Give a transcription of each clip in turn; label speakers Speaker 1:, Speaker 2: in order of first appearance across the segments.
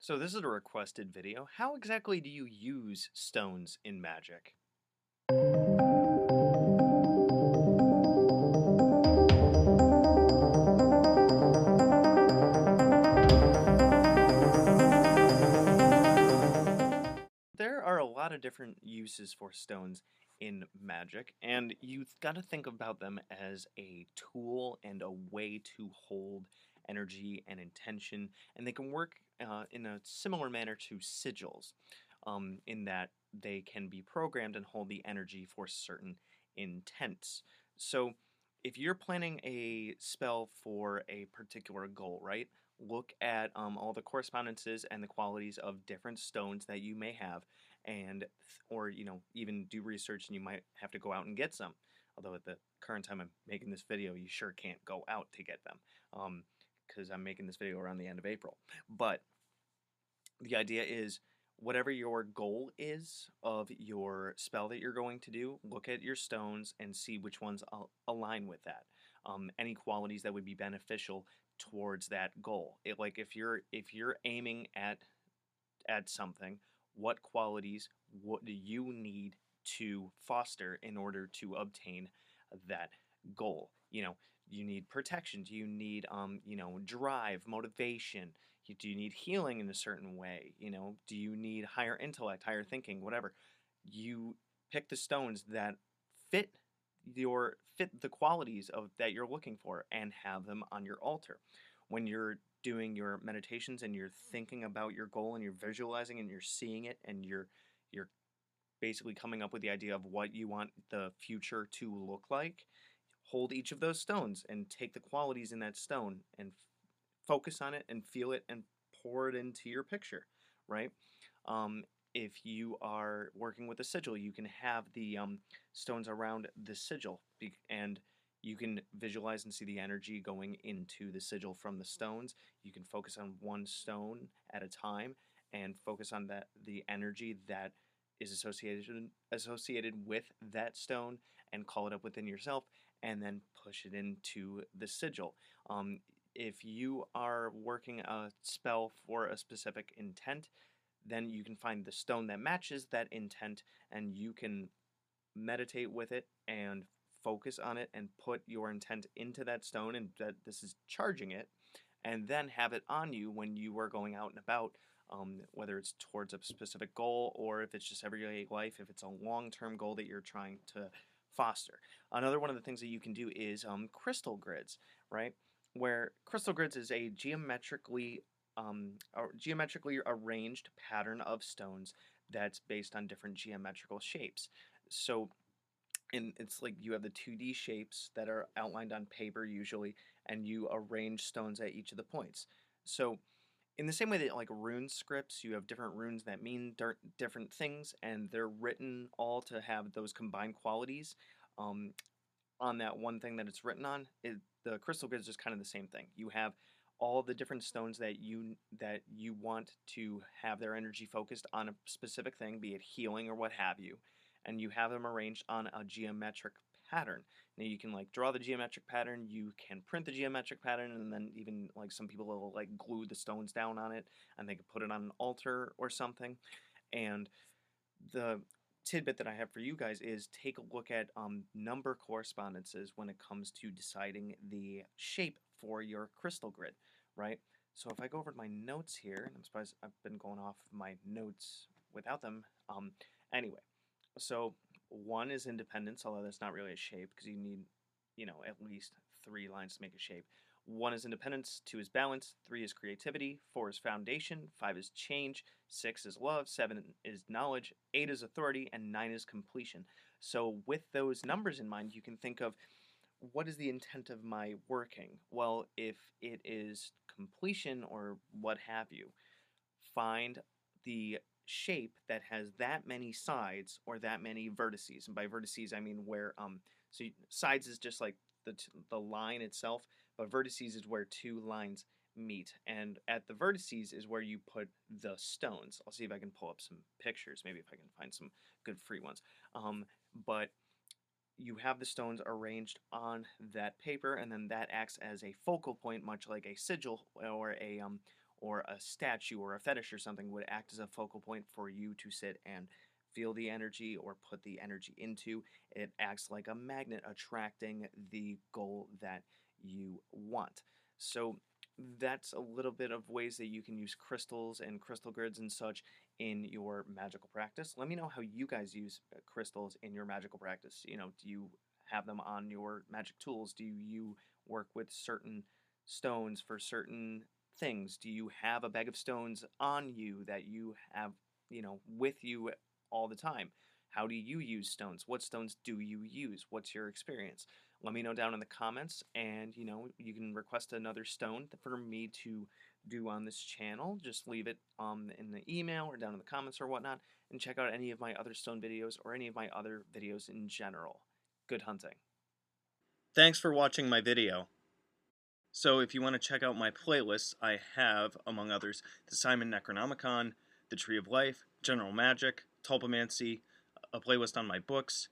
Speaker 1: So this is a requested video. How exactly do you use stones in Magic? There are a lot of different uses for stones in Magic, and you've got to think about them as a tool and a way to hold energy and intention, and they can work uh, in a similar manner to sigils, um, in that they can be programmed and hold the energy for certain intents. So, if you're planning a spell for a particular goal, right? Look at um, all the correspondences and the qualities of different stones that you may have, and or you know even do research and you might have to go out and get some. Although at the current time I'm making this video, you sure can't go out to get them because I'm making this video around the end of April. But the idea is whatever your goal is of your spell that you're going to do, look at your stones and see which ones align with that. Um, any qualities that would be beneficial towards that goal. It, like if you're if you're aiming at at something, what qualities what do you need to foster in order to obtain that goal? You know, you need protection. Do you need um, you know, drive, motivation? Do you need healing in a certain way? You know, do you need higher intellect, higher thinking, whatever? You pick the stones that fit your fit the qualities of that you're looking for and have them on your altar. When you're doing your meditations and you're thinking about your goal and you're visualizing and you're seeing it and you're you're basically coming up with the idea of what you want the future to look like, hold each of those stones and take the qualities in that stone and focus on it and feel it and pour it into your picture, right? Um, if you are working with a sigil, you can have the um, stones around the sigil and you can visualize and see the energy going into the sigil from the stones. You can focus on one stone at a time and focus on that the energy that is associated associated with that stone and call it up within yourself and then push it into the sigil. Um, if you are working a spell for a specific intent, then you can find the stone that matches that intent and you can meditate with it and focus on it and put your intent into that stone and that this is charging it and then have it on you when you are going out and about um, whether it's towards a specific goal or if it's just everyday life if it's a long-term goal that you're trying to foster another one of the things that you can do is um, crystal grids right? Where crystal grids is a geometrically um, a geometrically arranged pattern of stones that's based on different geometrical shapes. So and it's like you have the 2D shapes that are outlined on paper usually, and you arrange stones at each of the points. So, in the same way that like rune scripts, you have different runes that mean different things, and they're written all to have those combined qualities um, on that one thing that it's written on. It, the crystal grid is just kind of the same thing. You have all the different stones that you that you want to have their energy focused on a specific thing, be it healing or what have you and you have them arranged on a geometric pattern. Now you can like draw the geometric pattern, you can print the geometric pattern, and then even like some people will like glue the stones down on it and they can put it on an altar or something. And the tidbit that I have for you guys is take a look at um, number correspondences when it comes to deciding the shape for your crystal grid, right? So if I go over to my notes here, and I'm surprised I've been going off my notes without them. Um, anyway, so one is independence, although that's not really a shape because you need, you know, at least three lines to make a shape. One is independence, two is balance, three is creativity, four is foundation, five is change, six is love, seven is knowledge, eight is authority, and nine is completion. So with those numbers in mind, you can think of what is the intent of my working? Well, if it is completion or what have you, find the shape that has that many sides or that many vertices. And by vertices, I mean where um so you, sides is just like the the line itself, but vertices is where two lines meet. And at the vertices is where you put the stones. I'll see if I can pull up some pictures, maybe if I can find some good free ones. Um, but you have the stones arranged on that paper, and then that acts as a focal point, much like a sigil or a um, or a statue or a fetish or something would act as a focal point for you to sit and feel the energy or put the energy into. It acts like a magnet attracting the goal that you want. So that's a little bit of ways that you can use crystals and crystal grids and such in your magical practice. Let me know how you guys use uh, crystals in your magical practice. You know, do you have them on your magic tools? Do you work with certain stones for certain things? Do you have a bag of stones on you that you have, you know, with you all the time? How do you use stones? What stones do you use? What's your experience? let me know down in the comments and you know you can request another stone for me to do on this channel just leave it um, in the email or down in the comments or whatnot and check out any of my other stone videos or any of my other videos in general good hunting thanks for watching my video so if you want to check out my playlists I have among others the Simon Necronomicon the Tree of Life General Magic Tulpamancy a playlist on my books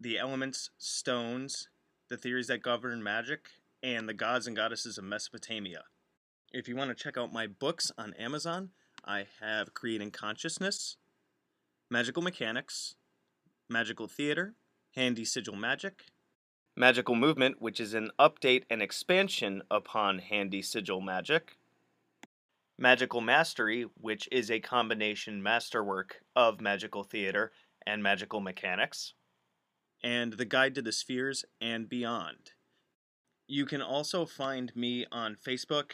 Speaker 1: the elements, stones, the theories that govern magic, and the gods and goddesses of Mesopotamia. If you want to check out my books on Amazon, I have Creating Consciousness, Magical Mechanics, Magical Theater, Handy Sigil Magic, Magical Movement, which is an update and expansion upon Handy Sigil Magic, Magical Mastery, which is a combination masterwork of Magical Theater and Magical Mechanics, and The Guide to the Spheres and Beyond. You can also find me on Facebook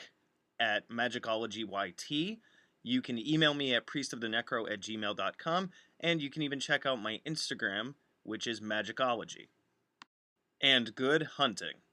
Speaker 1: at MagicologyYT. You can email me at priestofthenecro at gmail.com, and you can even check out my Instagram, which is Magicology. And good hunting.